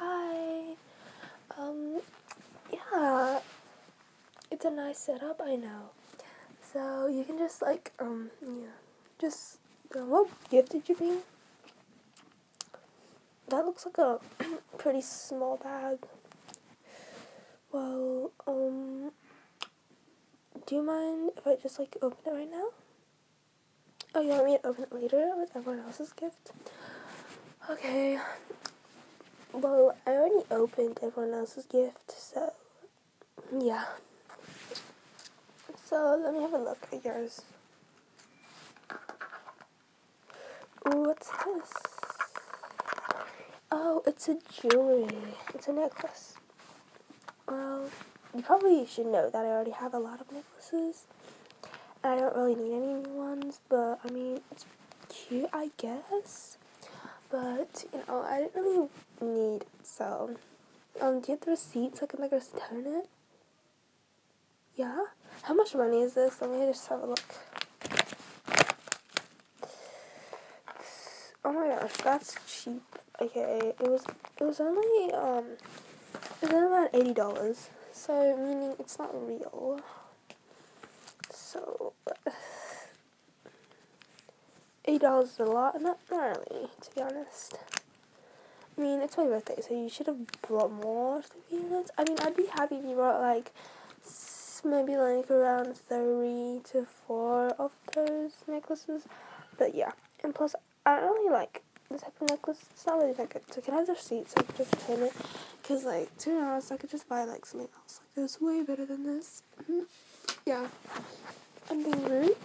hi. Um, yeah, it's a nice setup, I know. So you can just like, um, yeah, just, what gift did you bring? That looks like a pretty small bag. Well, um, do you mind if I just like open it right now? Oh, you want me to open it later with everyone else's gift? Okay. Well, I already opened everyone else's gift, so yeah. So let me have a look at yours. What's this? Oh, it's a jewelry. It's a necklace. Well, you probably should know that I already have a lot of necklaces. And I don't really need any new ones, but I mean, it's cute, I guess. But, you know, I didn't really need it, so. Um, do you have the receipt so I can, like, return it? Yeah? How much money is this? Let me just have a look. Oh my gosh, that's cheap. Okay, it was it was only um it was only about eighty dollars. So meaning it's not real. So eighty dollars is a lot, not really, to be honest. I mean, it's my birthday, so you should have brought more, to be honest. I mean, I'd be happy if you brought like maybe like around three to four of those necklaces. But yeah, and plus, I don't really like this type of necklace. It's not really that good. So can I have the receipt so I can just return it? Because like, to be honest, I could just buy like something else. Like, it's way better than this. Mm-hmm. Yeah. I'm being rude.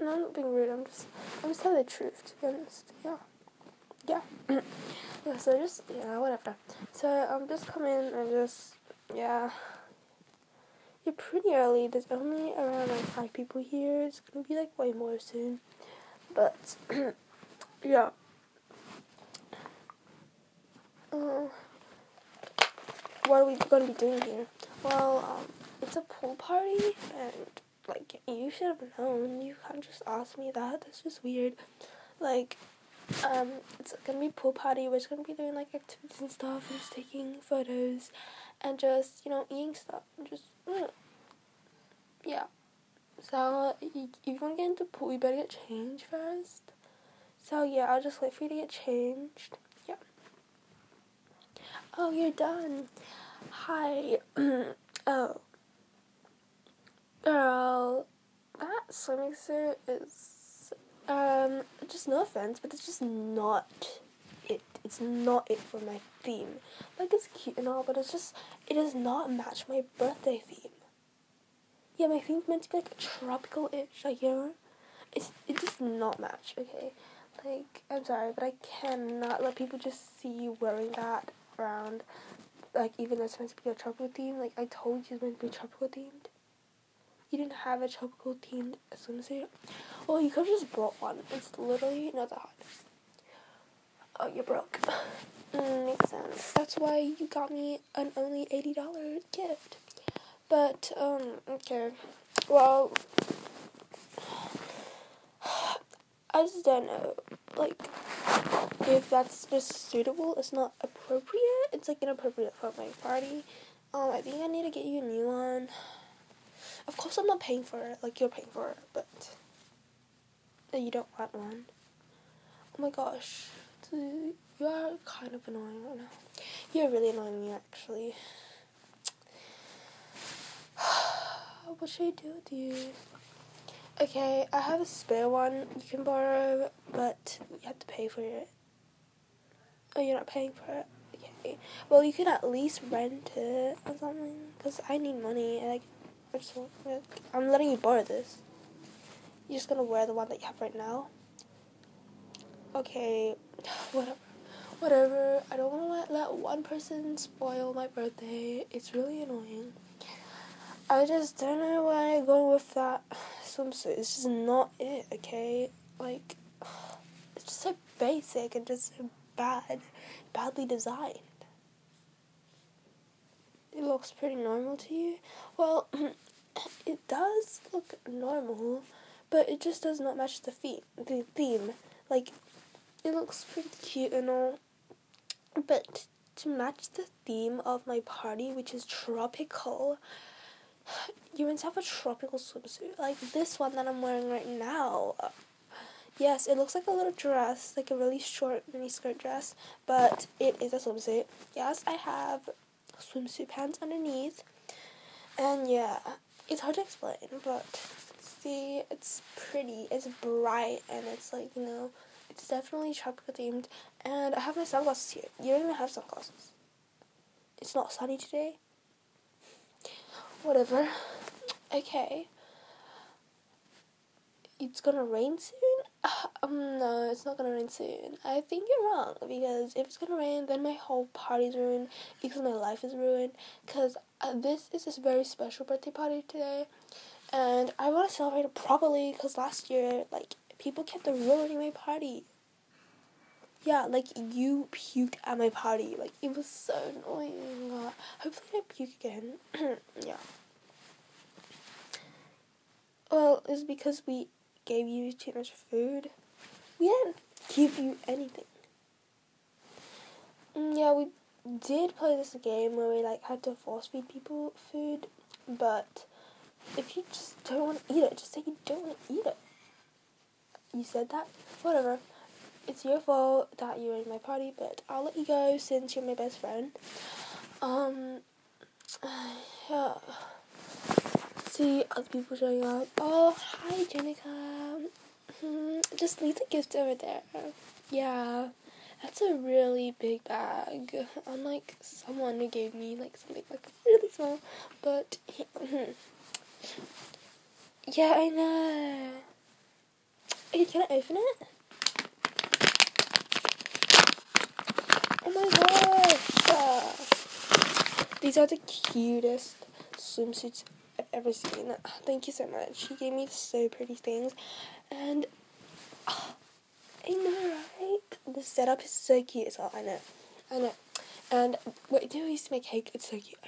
No, I'm not being rude. I'm just, I'm just telling the truth. To be honest, yeah, yeah, yeah. So just, yeah, whatever. So I'm um, just coming and just, yeah. You're pretty early. There's only around like five people here. It's gonna be like way more soon. But yeah. Uh, what are we gonna be doing here? Well, um, it's a pool party, and like you should have known. You can't just ask me that. That's just weird. Like, um, it's gonna be pool party. We're just gonna be doing like activities and stuff, and just taking photos, and just you know eating stuff, and just yeah. So if you want to get into pool, you better get changed first. So yeah, I'll just wait for you to get changed. Yeah. Oh, you're done. Hi. oh. That swimming suit is um just no offense, but it's just not it. It's not it for my theme. Like it's cute and all, but it's just it does not match my birthday theme. Yeah, my theme's meant to be like a tropical ish, like you know? It's it does not match, okay? Like, I'm sorry, but I cannot let people just see you wearing that around like even though it's meant to be a tropical theme, like I told you it's meant to be tropical themed. You didn't have a tropical themed swimsuit. Well, you could have just brought one. It's literally not that hard. Oh, you're broke. Mm, makes sense. That's why you got me an only eighty dollar gift. But um, okay. Well, I just don't know. Like, if that's just suitable, it's not appropriate. It's like inappropriate for my party. Um, I think I need to get you a new one. Of course, I'm not paying for it. Like you're paying for it, but you don't want one. Oh my gosh, you are kind of annoying right now. You're really annoying me, actually. what should I do with you? Okay, I have a spare one you can borrow, but you have to pay for it. Oh, you're not paying for it? Okay. Well, you can at least rent it or something, because I need money. And I I'm letting you borrow this. You're just gonna wear the one that you have right now? Okay, whatever. Whatever. I don't want to let, let one person spoil my birthday. It's really annoying. I just don't know why I'm going with that swimsuit. It's just not it, okay? Like, it's just so basic and just so bad, badly designed. It looks pretty normal to you. Well, it does look normal, but it just does not match the theme. The theme, like, it looks pretty cute and all, but to match the theme of my party, which is tropical, you to have a tropical swimsuit, like this one that I'm wearing right now. Yes, it looks like a little dress, like a really short mini skirt dress, but it is a swimsuit. Yes, I have swimsuit pants underneath, and yeah, it's hard to explain, but see, it's pretty, it's bright, and it's like, you know, it's definitely tropical themed, and I have my sunglasses here. You don't even have sunglasses. It's not sunny today. Whatever. Okay. It's gonna rain soon? Um, no, it's not gonna rain soon. I think you're wrong because if it's gonna rain, then my whole party's ruined because my life is ruined. Because uh, this is this very special birthday party today, and I want to celebrate it properly. Because last year, like people kept ruining my party. Yeah, like you puked at my party. Like it was so annoying. Uh, hopefully, I don't puke again. yeah. Well, it's because we gave you too much food. We didn't give you anything. Mm, yeah, we did play this game where we like had to force feed people food, but if you just don't want to eat it, just say you don't want to eat it. You said that? Whatever. It's your fault that you're in my party, but I'll let you go since you're my best friend. Um, yeah. See other people showing up. Oh, hi, Jenica. Hmm, just leave the gift over there. Yeah, that's a really big bag. Unlike someone who gave me like something like really small, but yeah, I know. Okay, can I open it? Oh my gosh! These are the cutest swimsuits I've ever seen. Thank you so much. He gave me so pretty things, and uh, I know, right? The setup is so cute as well. I know, I know. And wait, do we used to make cake? It's so cute.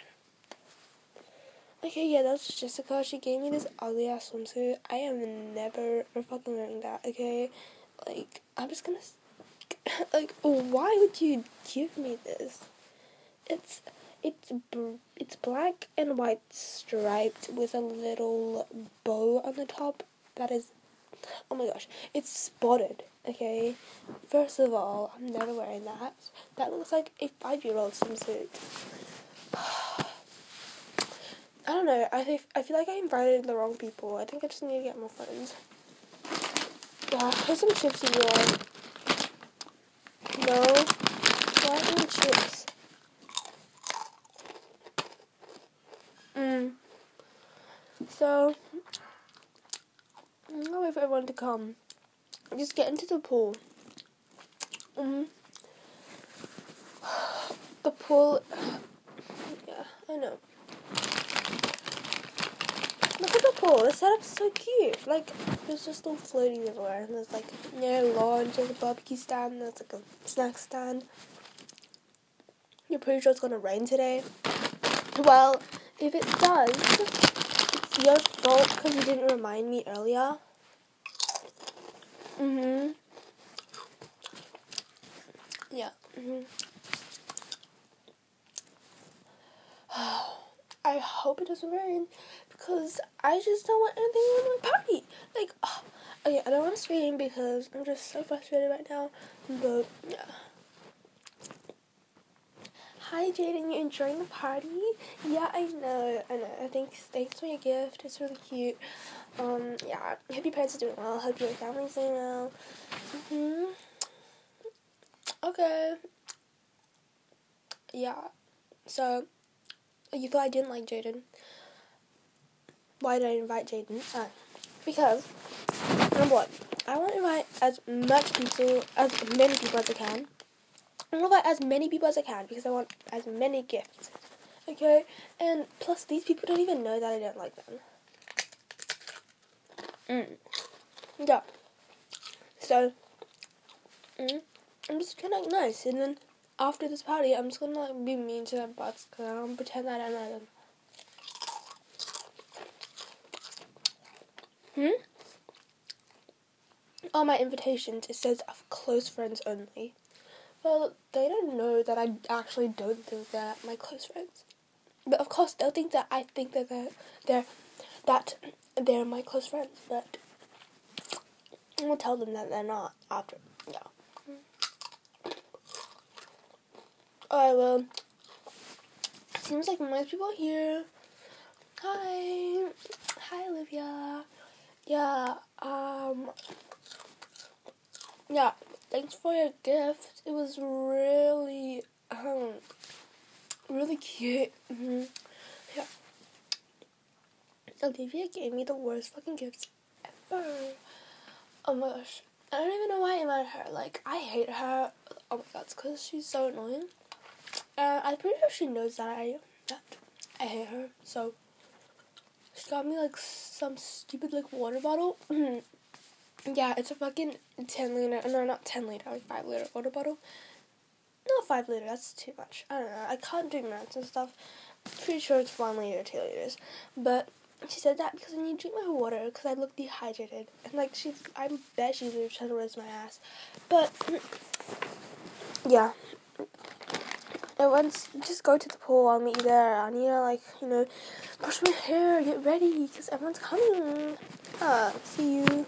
Okay, yeah, that that's Jessica. She gave me this ugly ass swimsuit. I am never fucking wearing that. Okay, like I'm just gonna like, why would you give me this? It's it's it's black and white striped with a little bow on the top. That is, oh my gosh, it's spotted. Okay, first of all, I'm never wearing that. That looks like a five-year-old swimsuit. I don't know. I think I feel like I invited the wrong people. I think I just need to get more friends. Yeah, put some chips in your no. Why eat chips? Mm. So, I'm gonna wait for everyone to come. Just get into the pool. Mm. The pool. Yeah, I know. Look at the pool. The setup's so cute. Like, there's just all floating everywhere. And there's like, you lounge. there's a barbecue stand, there's like a snack stand. You're pretty sure it's gonna rain today? Well, if it does, your fault because you didn't remind me earlier. Mm hmm. Yeah. Mm hmm. I hope it doesn't rain because I just don't want anything on my party. Like, oh, okay, I don't want to scream because I'm just so frustrated right now. But yeah. Hi Jaden, you enjoying the party? Yeah, I know, I know. Thanks, thanks for your gift. It's really cute. Um, yeah. Hope your parents are doing well. Hope your family's doing well. Mhm. Okay. Yeah. So, you thought I didn't like Jaden why did I invite Jaden? Uh, because number one, I want to invite as much people, as many people as I can. Invite as many people as I can because I want as many gifts. Okay, and plus these people don't even know that I don't like them. Mm. Yeah. So, mm, I'm just gonna act nice, and then after this party, I'm just gonna like be mean to their butts because I don't pretend that I don't know them. Hmm? On my invitations, it says of close friends only. Well, they don't know that I actually don't think they're my close friends. But of course, they'll think that I think that they're, they're that they're my close friends. But I'll tell them that they're not after. Yeah. Alright, well, seems like most people here. Hi, hi, Olivia. Yeah. Um. Yeah. Thanks for your gift. It was really, um, really cute. Mm-hmm. Yeah. Olivia gave me the worst fucking gifts ever. Oh my gosh. I don't even know why I mad at her. Like, I hate her. Oh my god, it's because she's so annoying. Uh, I'm pretty sure she knows that I that I hate her. So she got me like some stupid like water bottle. yeah, it's a fucking ten liter. No, not ten liter. Like five liter water bottle. No, five liter. That's too much. I don't know. I can't drink minutes and stuff. Pretty sure it's one liter, two liters. But she said that because when you drink my water, because I look dehydrated, and like she's, I bet she's trying to raise my ass. But yeah, and once just go to the pool, I'll meet you there. I need to like you know brush my hair, get ready, because everyone's coming. Uh, see you.